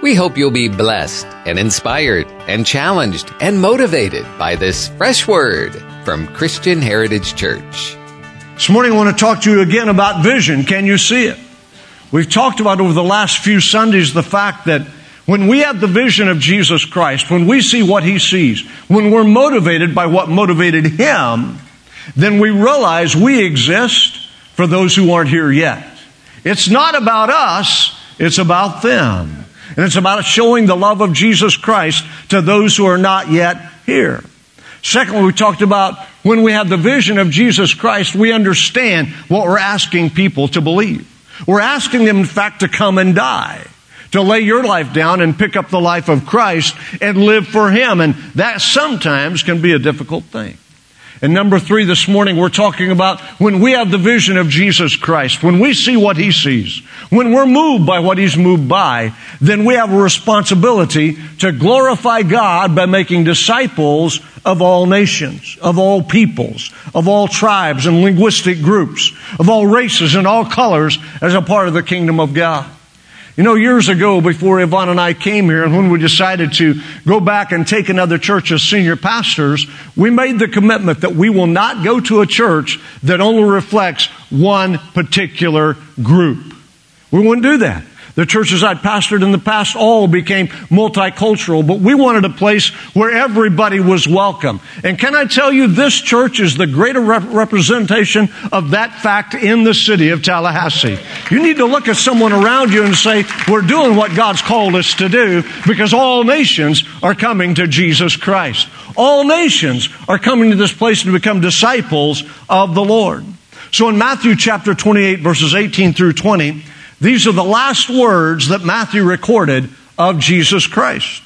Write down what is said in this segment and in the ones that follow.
We hope you'll be blessed and inspired and challenged and motivated by this fresh word from Christian Heritage Church. This morning I want to talk to you again about vision. Can you see it? We've talked about over the last few Sundays the fact that when we have the vision of Jesus Christ, when we see what he sees, when we're motivated by what motivated him, then we realize we exist for those who aren't here yet. It's not about us, it's about them. And it's about showing the love of Jesus Christ to those who are not yet here. Secondly, we talked about when we have the vision of Jesus Christ, we understand what we're asking people to believe. We're asking them, in fact, to come and die, to lay your life down and pick up the life of Christ and live for Him. And that sometimes can be a difficult thing. And number three, this morning we're talking about when we have the vision of Jesus Christ, when we see what He sees, when we're moved by what He's moved by, then we have a responsibility to glorify God by making disciples of all nations, of all peoples, of all tribes and linguistic groups, of all races and all colors as a part of the kingdom of God. You know, years ago, before Yvonne and I came here, and when we decided to go back and take another church as senior pastors, we made the commitment that we will not go to a church that only reflects one particular group. We wouldn't do that. The churches I'd pastored in the past all became multicultural, but we wanted a place where everybody was welcome. And can I tell you, this church is the greater rep- representation of that fact in the city of Tallahassee. You need to look at someone around you and say, we're doing what God's called us to do because all nations are coming to Jesus Christ. All nations are coming to this place to become disciples of the Lord. So in Matthew chapter 28 verses 18 through 20, these are the last words that Matthew recorded of Jesus Christ.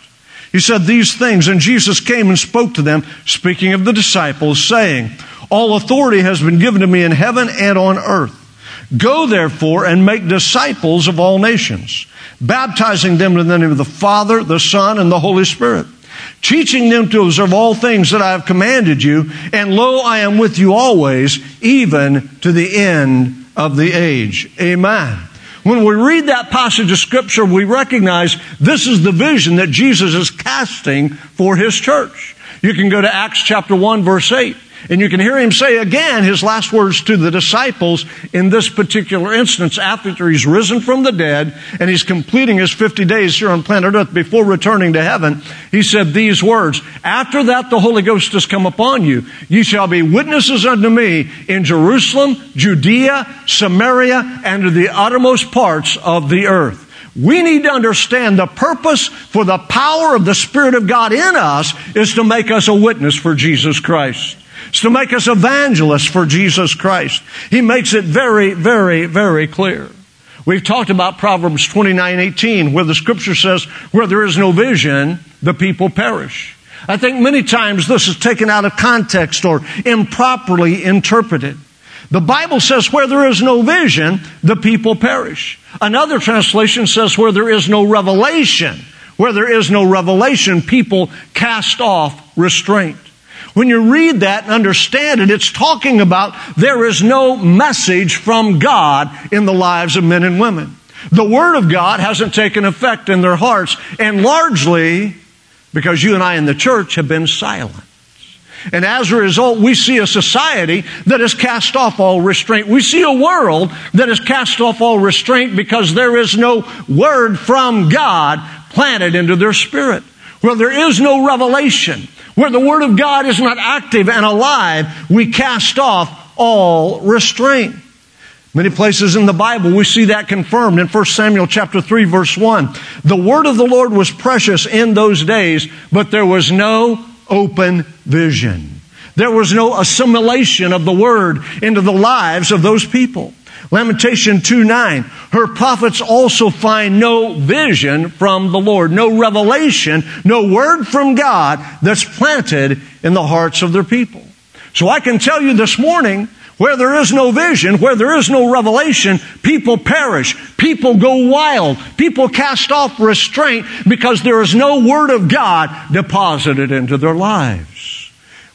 He said these things, and Jesus came and spoke to them, speaking of the disciples, saying, All authority has been given to me in heaven and on earth. Go therefore and make disciples of all nations, baptizing them in the name of the Father, the Son, and the Holy Spirit, teaching them to observe all things that I have commanded you, and lo, I am with you always, even to the end of the age. Amen. When we read that passage of scripture, we recognize this is the vision that Jesus is casting for his church. You can go to Acts chapter 1 verse 8. And you can hear him say again his last words to the disciples in this particular instance after he's risen from the dead and he's completing his 50 days here on planet earth before returning to heaven. He said these words, after that the Holy Ghost has come upon you. You shall be witnesses unto me in Jerusalem, Judea, Samaria, and to the uttermost parts of the earth. We need to understand the purpose for the power of the Spirit of God in us is to make us a witness for Jesus Christ. It's to make us evangelists for Jesus Christ. He makes it very, very, very clear. We've talked about Proverbs 29, 18, where the scripture says, where there is no vision, the people perish. I think many times this is taken out of context or improperly interpreted. The Bible says where there is no vision, the people perish. Another translation says where there is no revelation, where there is no revelation, people cast off restraint. When you read that and understand it, it's talking about there is no message from God in the lives of men and women. The Word of God hasn't taken effect in their hearts, and largely because you and I in the church have been silent. And as a result, we see a society that has cast off all restraint. We see a world that has cast off all restraint because there is no word from God planted into their spirit. Well, there is no revelation, where the Word of God is not active and alive, we cast off all restraint. Many places in the Bible we see that confirmed in 1 Samuel chapter 3 verse 1. The word of the Lord was precious in those days, but there was no open vision. There was no assimilation of the word into the lives of those people. Lamentation 2 9. Her prophets also find no vision from the Lord, no revelation, no word from God that's planted in the hearts of their people. So I can tell you this morning, where there is no vision, where there is no revelation, people perish. People go wild. People cast off restraint because there is no word of God deposited into their lives.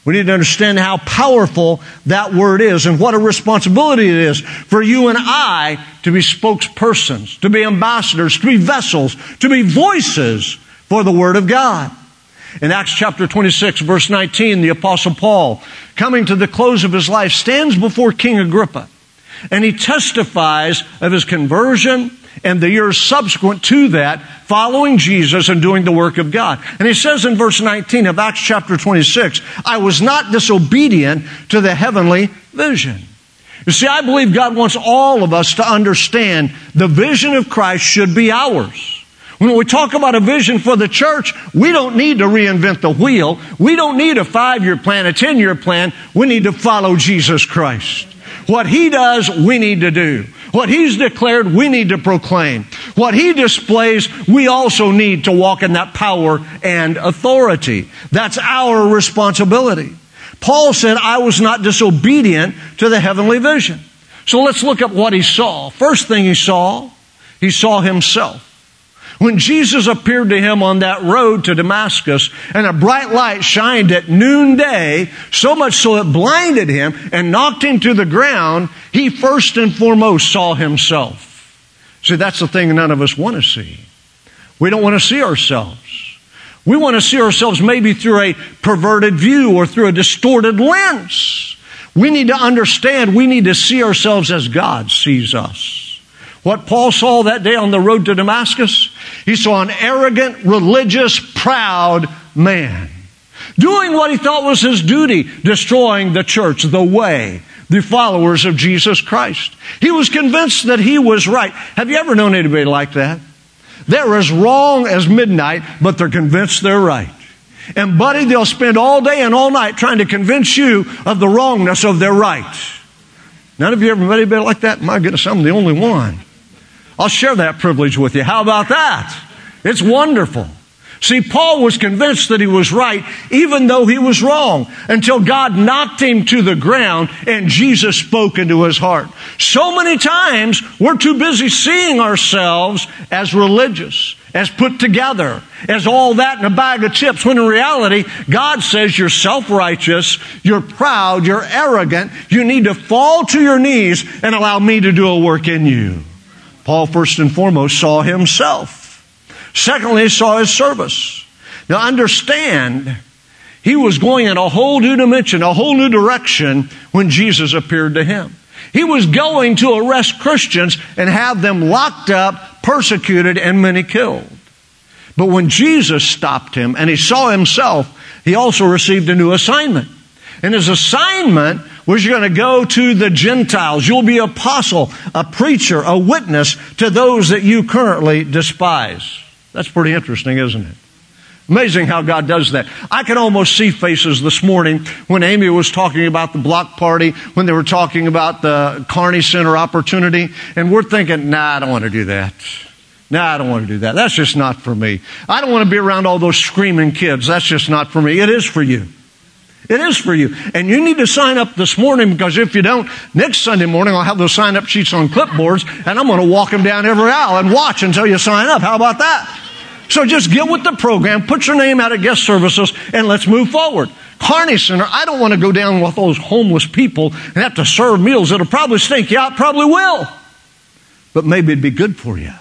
We need to understand how powerful that word is and what a responsibility it is for you and I to be spokespersons, to be ambassadors, to be vessels, to be voices for the Word of God. In Acts chapter 26, verse 19, the Apostle Paul, coming to the close of his life, stands before King Agrippa and he testifies of his conversion and the years subsequent to that, following Jesus and doing the work of God. And he says in verse 19 of Acts chapter 26, I was not disobedient to the heavenly vision. You see, I believe God wants all of us to understand the vision of Christ should be ours. When we talk about a vision for the church, we don't need to reinvent the wheel. We don't need a five year plan, a 10 year plan. We need to follow Jesus Christ. What He does, we need to do. What He's declared, we need to proclaim. What He displays, we also need to walk in that power and authority. That's our responsibility. Paul said, I was not disobedient to the heavenly vision. So let's look at what he saw. First thing he saw, he saw himself. When Jesus appeared to him on that road to Damascus and a bright light shined at noonday, so much so it blinded him and knocked him to the ground, he first and foremost saw himself. See, that's the thing none of us want to see. We don't want to see ourselves. We want to see ourselves maybe through a perverted view or through a distorted lens. We need to understand, we need to see ourselves as God sees us. What Paul saw that day on the road to Damascus, he saw an arrogant, religious, proud man doing what he thought was his duty, destroying the church, the way, the followers of Jesus Christ. He was convinced that he was right. Have you ever known anybody like that? They're as wrong as midnight, but they're convinced they're right. And buddy, they'll spend all day and all night trying to convince you of the wrongness of their right. None of you ever met anybody like that? My goodness, I'm the only one. I'll share that privilege with you. How about that? It's wonderful. See, Paul was convinced that he was right, even though he was wrong, until God knocked him to the ground and Jesus spoke into his heart. So many times we're too busy seeing ourselves as religious, as put together, as all that in a bag of chips, when in reality, God says you're self-righteous, you're proud, you're arrogant, you need to fall to your knees and allow me to do a work in you. Paul, first and foremost, saw himself. Secondly, he saw his service. Now, understand, he was going in a whole new dimension, a whole new direction when Jesus appeared to him. He was going to arrest Christians and have them locked up, persecuted, and many killed. But when Jesus stopped him and he saw himself, he also received a new assignment. And his assignment was you're going to go to the Gentiles. You'll be apostle, a preacher, a witness to those that you currently despise. That's pretty interesting, isn't it? Amazing how God does that. I can almost see faces this morning when Amy was talking about the block party, when they were talking about the Kearney Center opportunity, and we're thinking, nah, I don't want to do that. Nah, I don't want to do that. That's just not for me. I don't want to be around all those screaming kids. That's just not for me. It is for you. It is for you. And you need to sign up this morning because if you don't, next Sunday morning I'll have those sign up sheets on clipboards and I'm going to walk them down every aisle and watch until you sign up. How about that? So just get with the program, put your name out at guest services, and let's move forward. Kearney Center, I don't want to go down with those homeless people and have to serve meals that'll probably stink you out, probably will. But maybe it'd be good for you.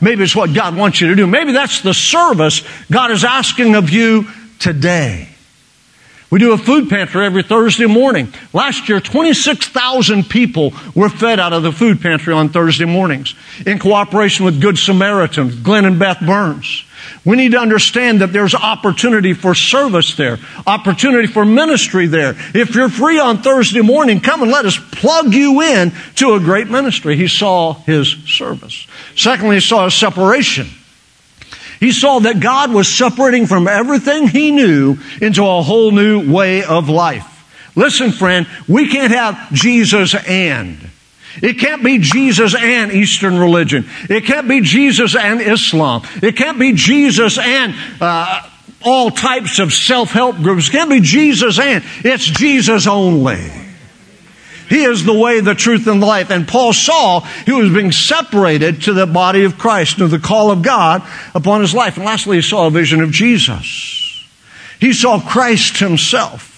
Maybe it's what God wants you to do. Maybe that's the service God is asking of you today. We do a food pantry every Thursday morning. Last year, 26,000 people were fed out of the food pantry on Thursday mornings in cooperation with Good Samaritan, Glenn and Beth Burns. We need to understand that there's opportunity for service there, opportunity for ministry there. If you're free on Thursday morning, come and let us plug you in to a great ministry. He saw his service. Secondly, he saw his separation. He saw that God was separating from everything he knew into a whole new way of life. Listen, friend, we can't have Jesus and. It can't be Jesus and Eastern religion. It can't be Jesus and Islam. It can't be Jesus and uh, all types of self-help groups. It can't be Jesus and. It's Jesus only. He is the way, the truth, and life. And Paul saw he was being separated to the body of Christ, to the call of God upon his life. And lastly, he saw a vision of Jesus. He saw Christ himself.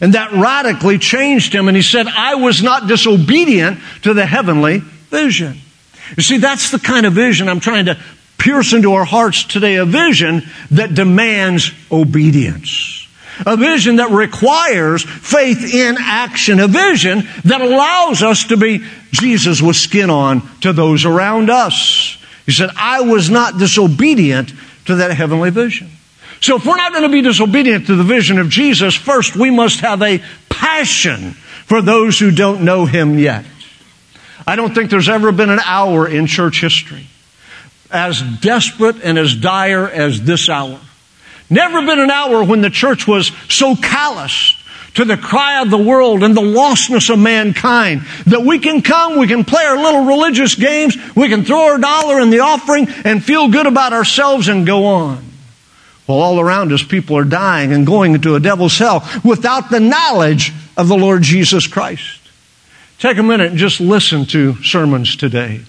And that radically changed him. And he said, I was not disobedient to the heavenly vision. You see, that's the kind of vision I'm trying to pierce into our hearts today. A vision that demands obedience. A vision that requires faith in action. A vision that allows us to be Jesus with skin on to those around us. He said, I was not disobedient to that heavenly vision. So if we're not going to be disobedient to the vision of Jesus, first we must have a passion for those who don't know Him yet. I don't think there's ever been an hour in church history as desperate and as dire as this hour. Never been an hour when the church was so calloused to the cry of the world and the lostness of mankind that we can come, we can play our little religious games, we can throw our dollar in the offering and feel good about ourselves and go on. While all around us people are dying and going into a devil's hell without the knowledge of the Lord Jesus Christ. Take a minute and just listen to sermons today.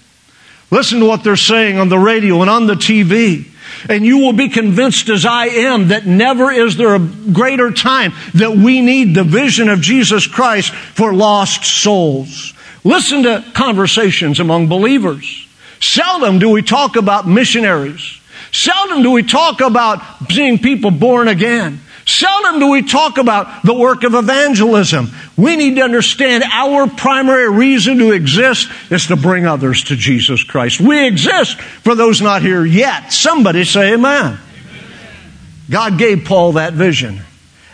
Listen to what they're saying on the radio and on the TV. And you will be convinced as I am that never is there a greater time that we need the vision of Jesus Christ for lost souls. Listen to conversations among believers. Seldom do we talk about missionaries. Seldom do we talk about seeing people born again. Seldom do we talk about the work of evangelism. We need to understand our primary reason to exist is to bring others to Jesus Christ. We exist for those not here yet. Somebody say amen. God gave Paul that vision.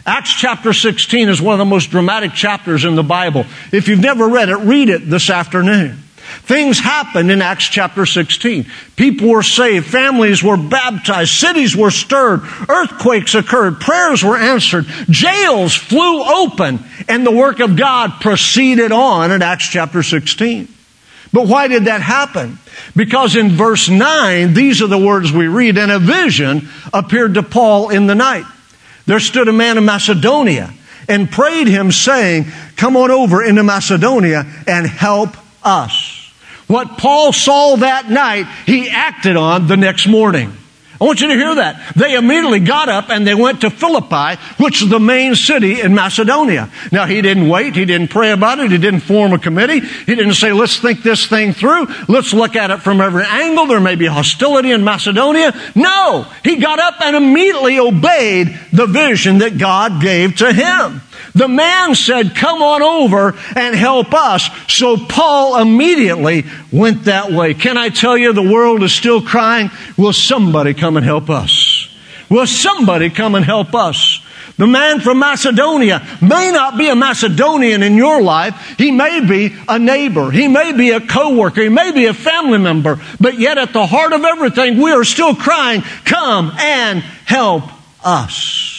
Acts chapter 16 is one of the most dramatic chapters in the Bible. If you've never read it, read it this afternoon. Things happened in Acts chapter 16. People were saved, families were baptized, cities were stirred, earthquakes occurred, prayers were answered, jails flew open, and the work of God proceeded on in Acts chapter 16. But why did that happen? Because in verse 9, these are the words we read, and a vision appeared to Paul in the night. There stood a man in Macedonia and prayed him, saying, Come on over into Macedonia and help us. What Paul saw that night, he acted on the next morning. I want you to hear that. They immediately got up and they went to Philippi, which is the main city in Macedonia. Now, he didn't wait. He didn't pray about it. He didn't form a committee. He didn't say, let's think this thing through. Let's look at it from every angle. There may be hostility in Macedonia. No! He got up and immediately obeyed the vision that God gave to him. The man said, Come on over and help us. So Paul immediately went that way. Can I tell you, the world is still crying, Will somebody come and help us? Will somebody come and help us? The man from Macedonia may not be a Macedonian in your life. He may be a neighbor. He may be a coworker. He may be a family member. But yet at the heart of everything, we are still crying, come and help us.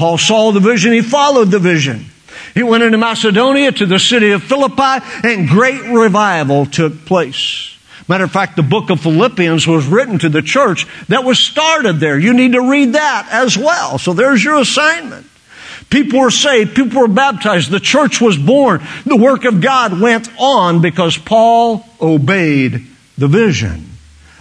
Paul saw the vision, he followed the vision. He went into Macedonia to the city of Philippi, and great revival took place. Matter of fact, the book of Philippians was written to the church that was started there. You need to read that as well. So there's your assignment. People were saved, people were baptized, the church was born. The work of God went on because Paul obeyed the vision.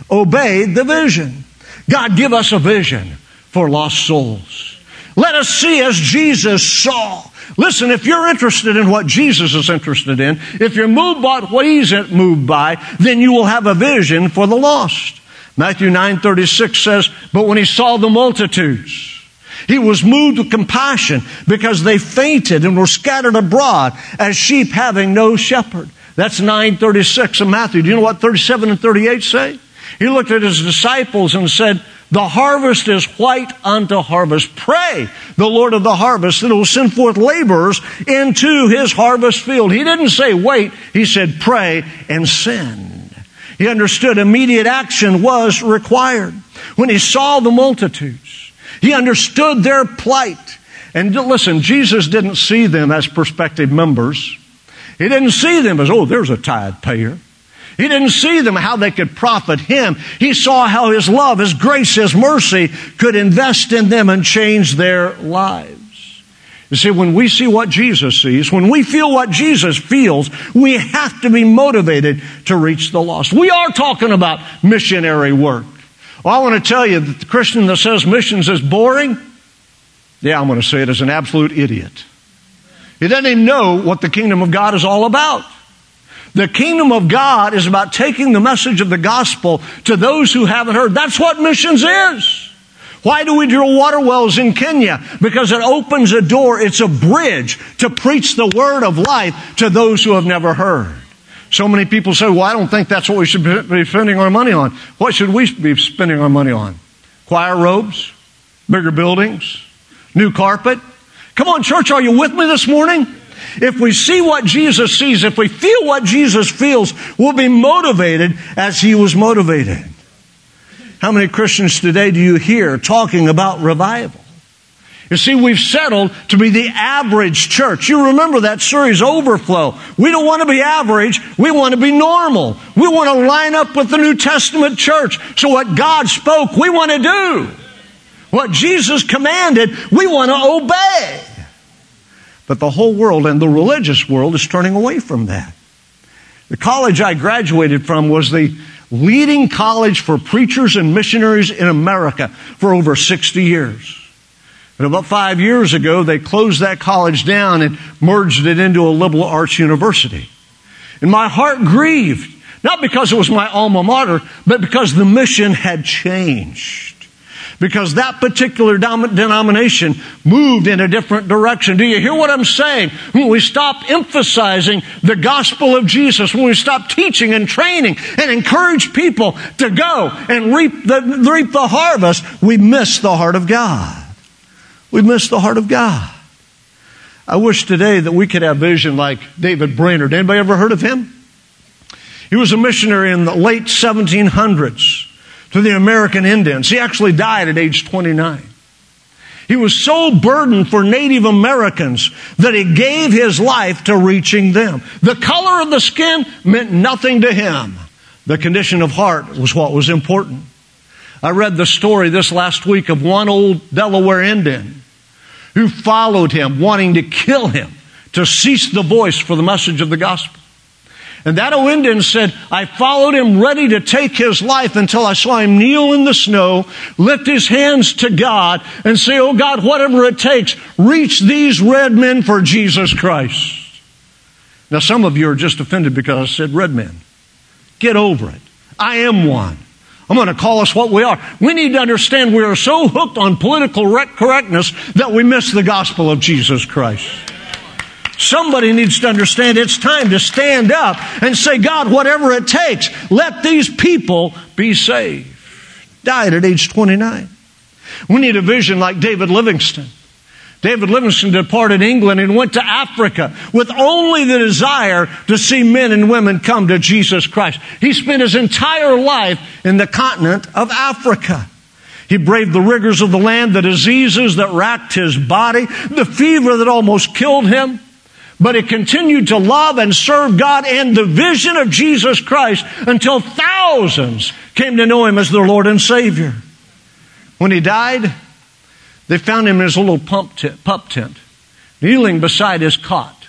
Obeyed the vision. God, give us a vision for lost souls. Let us see as Jesus saw. Listen, if you're interested in what Jesus is interested in, if you're moved by what he's moved by, then you will have a vision for the lost. Matthew 9:36 says, "But when he saw the multitudes, he was moved with compassion because they fainted and were scattered abroad as sheep having no shepherd." That's 9:36 of Matthew. Do you know what 37 and 38 say? He looked at his disciples and said, the harvest is white unto harvest. Pray the Lord of the harvest that will send forth laborers into his harvest field. He didn't say wait, he said pray and send. He understood immediate action was required. When he saw the multitudes, he understood their plight. And listen, Jesus didn't see them as prospective members. He didn't see them as, oh, there's a tithe payer. He didn't see them how they could profit him. He saw how his love, his grace, his mercy could invest in them and change their lives. You see, when we see what Jesus sees, when we feel what Jesus feels, we have to be motivated to reach the lost. We are talking about missionary work. Well, I want to tell you that the Christian that says missions is boring, yeah, I'm going to say it as an absolute idiot. He doesn't even know what the kingdom of God is all about. The kingdom of God is about taking the message of the gospel to those who haven't heard. That's what missions is. Why do we drill water wells in Kenya? Because it opens a door, it's a bridge to preach the word of life to those who have never heard. So many people say, well, I don't think that's what we should be spending our money on. What should we be spending our money on? Choir robes? Bigger buildings? New carpet? Come on, church, are you with me this morning? If we see what Jesus sees, if we feel what Jesus feels, we'll be motivated as he was motivated. How many Christians today do you hear talking about revival? You see, we've settled to be the average church. You remember that series, Overflow. We don't want to be average. We want to be normal. We want to line up with the New Testament church. So what God spoke, we want to do. What Jesus commanded, we want to obey. But the whole world and the religious world is turning away from that. The college I graduated from was the leading college for preachers and missionaries in America for over 60 years. And about five years ago, they closed that college down and merged it into a liberal arts university. And my heart grieved, not because it was my alma mater, but because the mission had changed because that particular denomination moved in a different direction. Do you hear what I'm saying? When we stop emphasizing the gospel of Jesus, when we stop teaching and training and encourage people to go and reap the, reap the harvest, we miss the heart of God. We miss the heart of God. I wish today that we could have vision like David Brainerd. Anybody ever heard of him? He was a missionary in the late 1700s to the American Indians. He actually died at age 29. He was so burdened for Native Americans that he gave his life to reaching them. The color of the skin meant nothing to him. The condition of heart was what was important. I read the story this last week of one old Delaware Indian who followed him, wanting to kill him, to cease the voice for the message of the gospel. And that Indian said, I followed him ready to take his life until I saw him kneel in the snow, lift his hands to God, and say, Oh God, whatever it takes, reach these red men for Jesus Christ. Now, some of you are just offended because I said red men. Get over it. I am one. I'm going to call us what we are. We need to understand we are so hooked on political correctness that we miss the gospel of Jesus Christ. Somebody needs to understand it's time to stand up and say, God, whatever it takes, let these people be saved. Died at age 29. We need a vision like David Livingstone. David Livingstone departed England and went to Africa with only the desire to see men and women come to Jesus Christ. He spent his entire life in the continent of Africa. He braved the rigors of the land, the diseases that racked his body, the fever that almost killed him. But he continued to love and serve God and the vision of Jesus Christ until thousands came to know him as their Lord and Savior. When he died, they found him in his little tent, pup tent, kneeling beside his cot,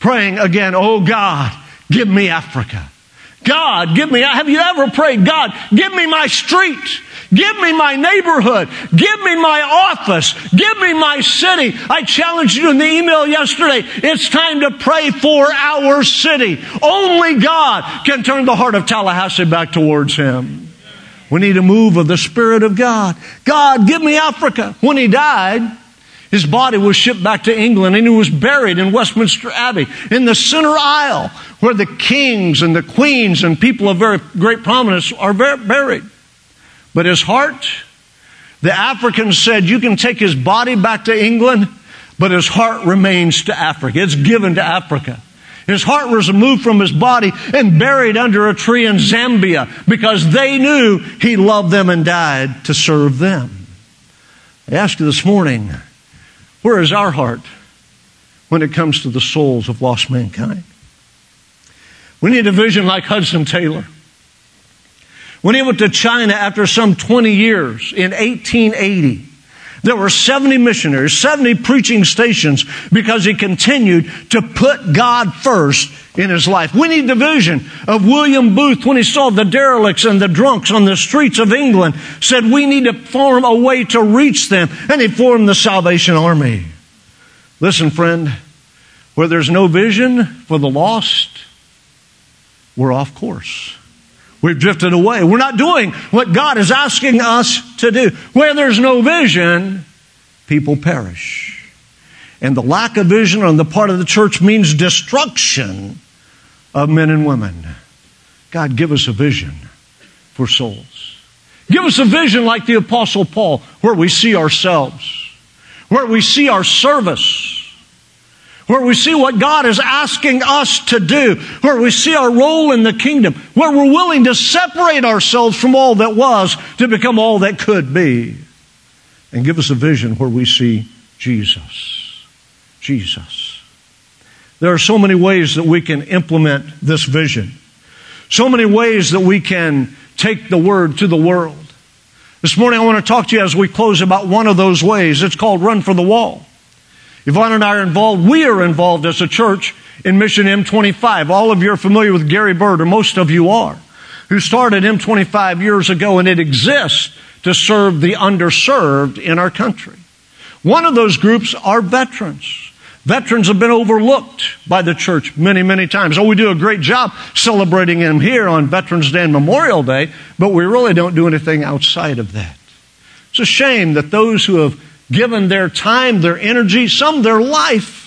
praying again, Oh God, give me Africa. God, give me, have you ever prayed, God, give me my street. Give me my neighborhood. Give me my office. Give me my city. I challenged you in the email yesterday. It's time to pray for our city. Only God can turn the heart of Tallahassee back towards Him. We need a move of the Spirit of God. God, give me Africa. When he died, his body was shipped back to England and he was buried in Westminster Abbey in the center aisle where the kings and the queens and people of very great prominence are buried. But his heart, the Africans said, you can take his body back to England, but his heart remains to Africa. It's given to Africa. His heart was removed from his body and buried under a tree in Zambia because they knew he loved them and died to serve them. I ask you this morning, where is our heart when it comes to the souls of lost mankind? We need a vision like Hudson Taylor. When he went to China after some 20 years in 1880, there were 70 missionaries, 70 preaching stations because he continued to put God first in his life. We need the vision of William Booth when he saw the derelicts and the drunks on the streets of England, said we need to form a way to reach them, and he formed the Salvation Army. Listen, friend, Where there's no vision for the lost, we're off course. We've drifted away. We're not doing what God is asking us to do. Where there's no vision, people perish. And the lack of vision on the part of the church means destruction of men and women. God, give us a vision for souls. Give us a vision like the Apostle Paul, where we see ourselves, where we see our service, where we see what God is asking us to do, where we see our role in the kingdom, where we're willing to separate ourselves from all that was to become all that could be. And give us a vision where we see Jesus. Jesus. There are so many ways that we can implement this vision. So many ways that we can take the word to the world. This morning I want to talk to you as we close about one of those ways. It's called Run for the Wall. Yvonne and I are involved. We are involved as a church in Mission M25. All of you are familiar with Gary Bird, or most of you are, who started M25 years ago, and it exists to serve the underserved in our country. One of those groups are veterans. Veterans have been overlooked by the church many, many times. Oh, we do a great job celebrating them here on Veterans Day and Memorial Day, but we really don't do anything outside of that. It's a shame that those who have given their time, their energy, some their life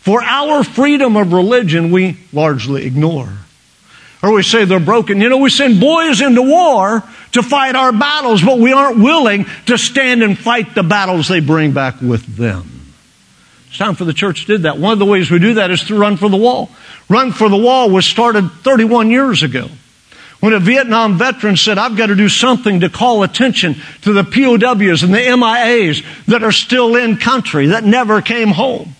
for our freedom of religion, we largely ignore. Or we say they're broken. You know, we send boys into war to fight our battles, but we aren't willing to stand and fight the battles they bring back with them. It's time for the church to do that. One of the ways we do that is through Run for the Wall. Run for the Wall was started 31 years ago. When a Vietnam veteran said, I've got to do something to call attention to the POWs and the MIAs that are still in country, that never came home.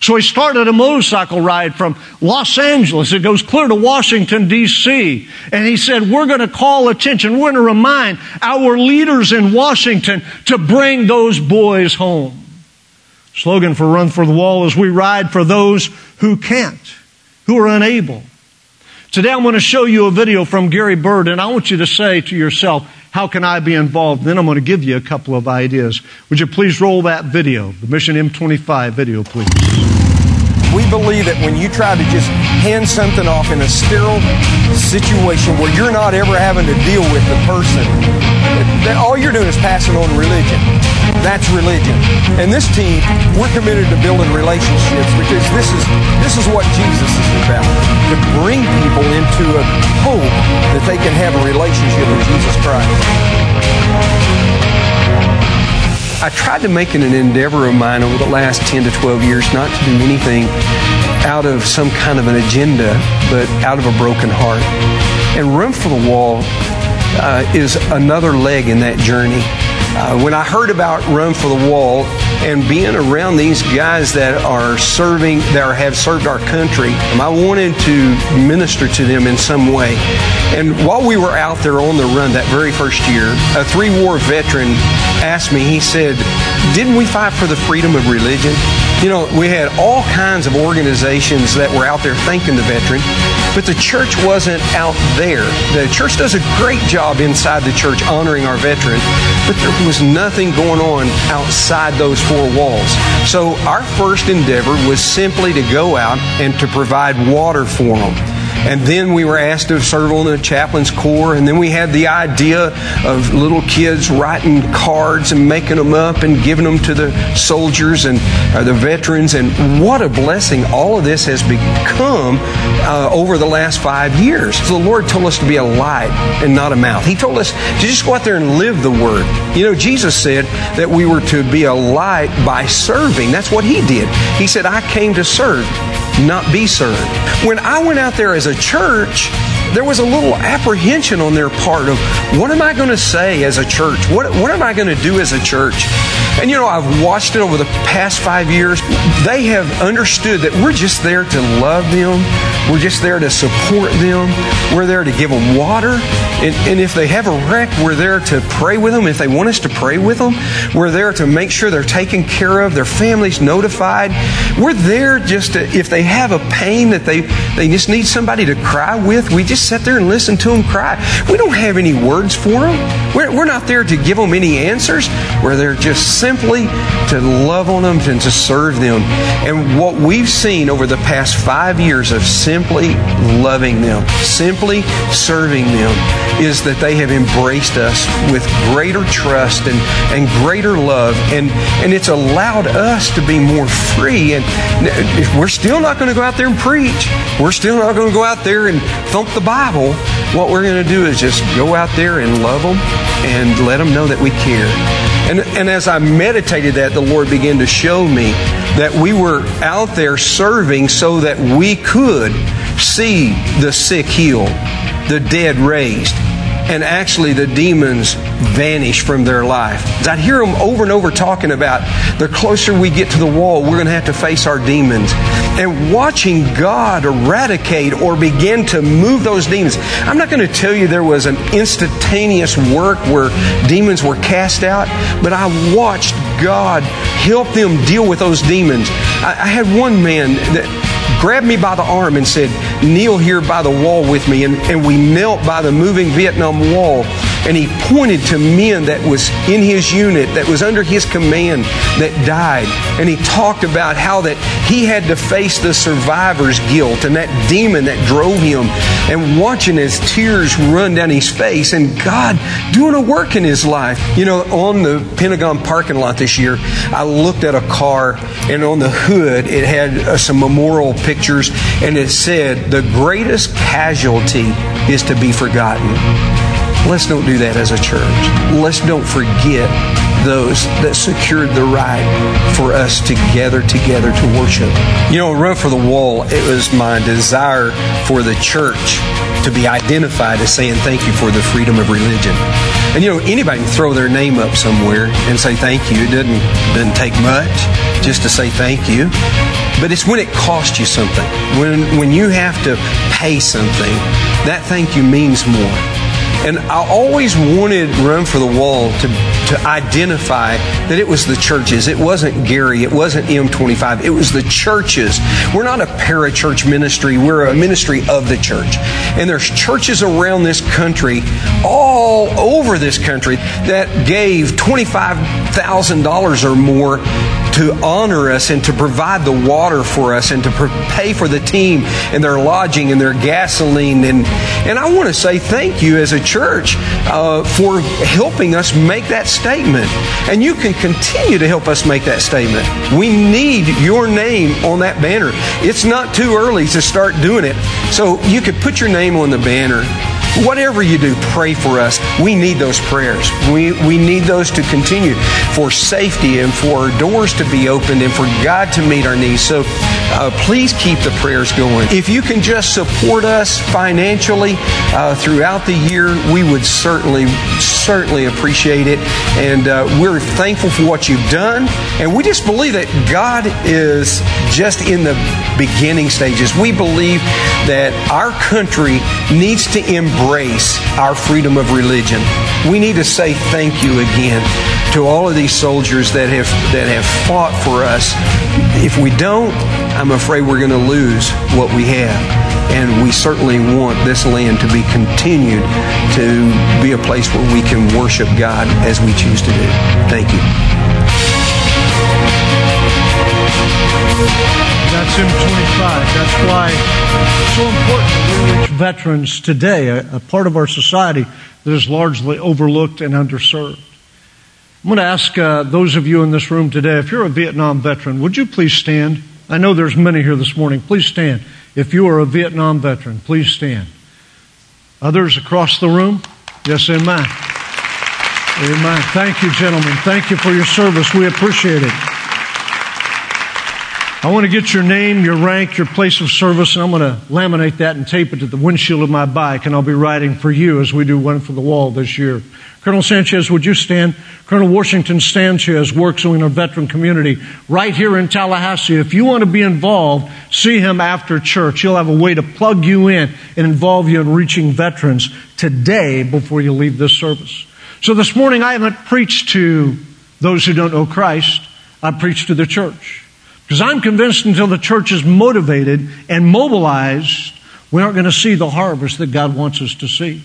So he started a motorcycle ride from Los Angeles. It goes clear to Washington, D.C. And he said, We're going to call attention. We're going to remind our leaders in Washington to bring those boys home. Slogan for Run for the Wall is We ride for those who can't, who are unable. Today I'm going to show you a video from Gary Bird, and I want you to say to yourself, how can I be involved? Then I'm going to give you a couple of ideas. Would you please roll that video, the Mission M25 video, please? We believe that when you try to just hand something off in a sterile situation where you're not ever having to deal with the person, that all you're doing is passing on religion. That's religion. And this team, we're committed to building relationships because this is this is what Jesus is about. To bring people into a hope that they can have a relationship with Jesus Christ. I tried to make it an endeavor of mine over the last 10 to 12 years not to do anything out of some kind of an agenda, but out of a broken heart. And Run for the Wall uh, is another leg in that journey. Uh, when I heard about Run for the Wall and being around these guys that are serving, that have served our country, um, I wanted to minister to them in some way. And while we were out there on the run that very first year, a three war veteran asked me, he said, Didn't we fight for the freedom of religion? You know, we had all kinds of organizations that were out there thanking the veteran, but the church wasn't out there. The church does a great job inside the church honoring our veteran, but there was nothing going on outside those four walls. So our first endeavor was simply to go out and to provide water for them. And then we were asked to serve on the chaplain's corps. And then we had the idea of little kids writing cards and making them up and giving them to the soldiers and uh, the veterans. And what a blessing all of this has become uh, over the last five years. The Lord told us to be a light and not a mouth. He told us to just go out there and live the word. You know, Jesus said that we were to be a light by serving. That's what He did. He said, I came to serve not be served. When I went out there as a church, there was a little apprehension on their part of what am I going to say as a church? What, what am I going to do as a church? And you know, I've watched it over the past five years. They have understood that we're just there to love them. We're just there to support them. We're there to give them water. And, and if they have a wreck, we're there to pray with them. If they want us to pray with them, we're there to make sure they're taken care of, their families notified. We're there just to, if they have a pain that they, they just need somebody to cry with, we just sit there and listen to them cry. We don't have any words for them. We're, we're not there to give them any answers. We're there just simply to love on them and to serve them. And what we've seen over the past five years of simply loving them, simply serving them, is that they have embraced us with greater trust and, and greater love. And, and it's allowed us to be more free. And we're still not going to go out there and preach. We're still not going to go out there and thump the Bible. What we're going to do is just go out there and love them and let them know that we care. And, and as I meditated that, the Lord began to show me that we were out there serving so that we could see the sick healed, the dead raised, and actually the demons vanish from their life. I'd hear them over and over talking about the closer we get to the wall, we're going to have to face our demons. And watching God eradicate or begin to move those demons. I'm not going to tell you there was an instantaneous work where demons were cast out, but I watched God help them deal with those demons. I, I had one man that grabbed me by the arm and said, Kneel here by the wall with me. And, and we knelt by the moving Vietnam wall and he pointed to men that was in his unit, that was under his command, that died. And he talked about how that he had to face the survivor's guilt and that demon that drove him. And watching his tears run down his face and God doing a work in his life. You know, on the Pentagon parking lot this year, I looked at a car and on the hood it had uh, some memorial pictures and it said, The greatest casualty is to be forgotten. Let's don't do that as a church. Let's don't forget those that secured the right for us to gather together to worship. You know, Run for the Wall, it was my desire for the church to be identified as saying thank you for the freedom of religion. And you know, anybody can throw their name up somewhere and say thank you. It doesn't, doesn't take much just to say thank you. But it's when it costs you something. When, when you have to pay something, that thank you means more. And I always wanted Run for the Wall to, to identify that it was the churches. It wasn't Gary. It wasn't M25. It was the churches. We're not a parachurch ministry. We're a ministry of the church. And there's churches around this country, all over this country, that gave $25,000 or more to honor us and to provide the water for us and to pay for the team and their lodging and their gasoline. And, and I want to say thank you as a church uh, for helping us make that statement. And you can continue to help us make that statement. We need your name on that banner. It's not too early to start doing it. So you could put your name on the banner Whatever you do, pray for us. We need those prayers. We, we need those to continue for safety and for doors to be opened and for God to meet our needs. So uh, please keep the prayers going. If you can just support us financially uh, throughout the year, we would certainly, certainly appreciate it. And uh, we're thankful for what you've done. And we just believe that God is just in the beginning stages. We believe that our country needs to embrace our freedom of religion. We need to say thank you again to all of these soldiers that have that have fought for us. If we don't, I'm afraid we're going to lose what we have. And we certainly want this land to be continued to be a place where we can worship God as we choose to do. Thank you. That's M25. That's why it's so important to reach veterans today, a, a part of our society that is largely overlooked and underserved. I'm going to ask uh, those of you in this room today, if you're a Vietnam veteran, would you please stand? I know there's many here this morning. Please stand. If you are a Vietnam veteran, please stand. Others across the room? Yes, amen. Amen. Thank you, gentlemen. Thank you for your service. We appreciate it. I want to get your name, your rank, your place of service, and I'm going to laminate that and tape it to the windshield of my bike, and I'll be writing for you as we do one for the wall this year. Colonel Sanchez, would you stand? Colonel Washington Sanchez works in our veteran community right here in Tallahassee. If you want to be involved, see him after church. He'll have a way to plug you in and involve you in reaching veterans today before you leave this service. So this morning I haven't preached to those who don't know Christ. I preached to the church. Because I'm convinced until the church is motivated and mobilized, we aren't going to see the harvest that God wants us to see.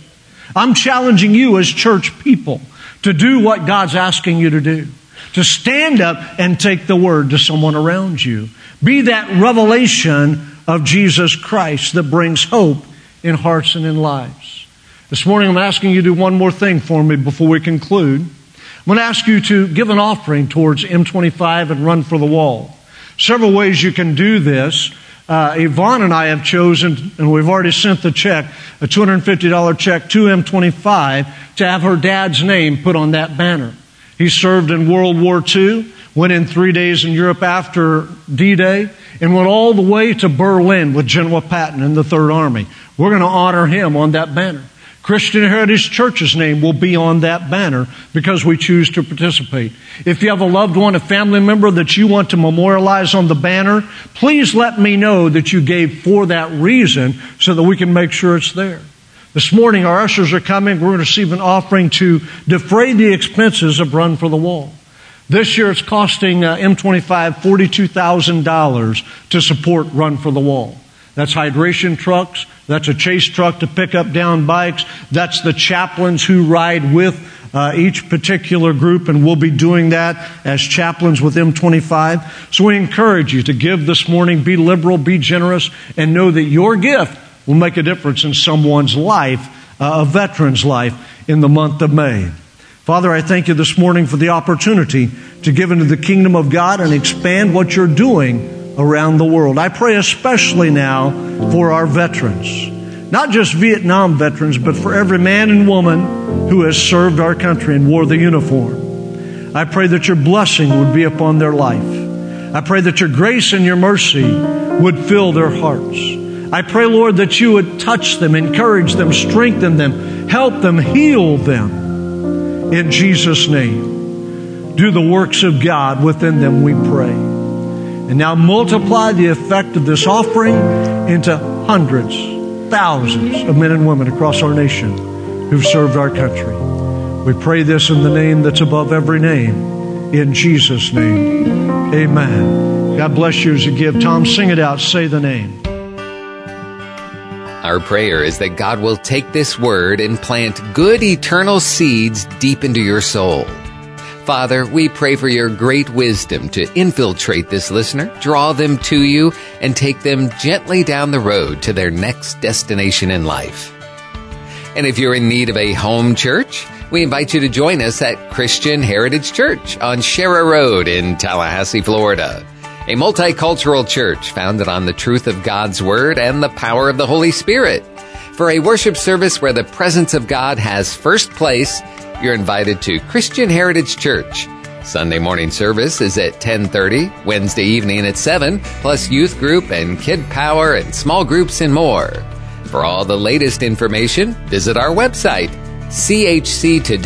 I'm challenging you as church people to do what God's asking you to do. To stand up and take the word to someone around you. Be that revelation of Jesus Christ that brings hope in hearts and in lives. This morning I'm asking you to do one more thing for me before we conclude. I'm going to ask you to give an offering towards M25 and Run for the Wall. Several ways you can do this. Uh, Yvonne and I have chosen, and we've already sent the check, a $250 check to M25 to have her dad's name put on that banner. He served in World War II, went in three days in Europe after D-Day, and went all the way to Berlin with General Patton in the Third Army. We're going to honor him on that banner. Christian Heritage Church's name will be on that banner because we choose to participate. If you have a loved one, a family member that you want to memorialize on the banner, please let me know that you gave for that reason so that we can make sure it's there. This morning, our ushers are coming. We're going to receive an offering to defray the expenses of Run for the Wall. This year, it's costing uh, M25 $42,000 to support Run for the Wall. That's hydration trucks. That's a chase truck to pick up down bikes. That's the chaplains who ride with uh, each particular group, and we'll be doing that as chaplains with M25. So we encourage you to give this morning, be liberal, be generous, and know that your gift will make a difference in someone's life, uh, a veteran's life, in the month of May. Father, I thank you this morning for the opportunity to give into the kingdom of God and expand what you're doing around the world. I pray especially now for our veterans. Not just Vietnam veterans, but for every man and woman who has served our country and wore the uniform. I pray that your blessing would be upon their life. I pray that your grace and your mercy would fill their hearts. I pray, Lord, that you would touch them, encourage them, strengthen them, help them, heal them. In Jesus' name. Do the works of God within them, we pray. And now multiply the effect of this offering into hundreds, thousands of men and women across our nation who've served our country. We pray this in the name that's above every name. In Jesus' name. Amen. God bless you as you give. Tom, sing it out. Say the name. Our prayer is that God will take this word and plant good eternal seeds deep into your soul. Father, we pray for your great wisdom to infiltrate this listener, draw them to you, and take them gently down the road to their next destination in life. And if you're in need of a home church, we invite you to join us at Christian Heritage Church on Sharer Road in Tallahassee, Florida. A multicultural church founded on the truth of God's Word and the power of the Holy Spirit. For a worship service where the presence of God has first place, you're invited to Christian Heritage Church. Sunday morning service is at 10:30, Wednesday evening at 7, plus youth group and kid power and small groups and more. For all the latest information, visit our website chctoday.com.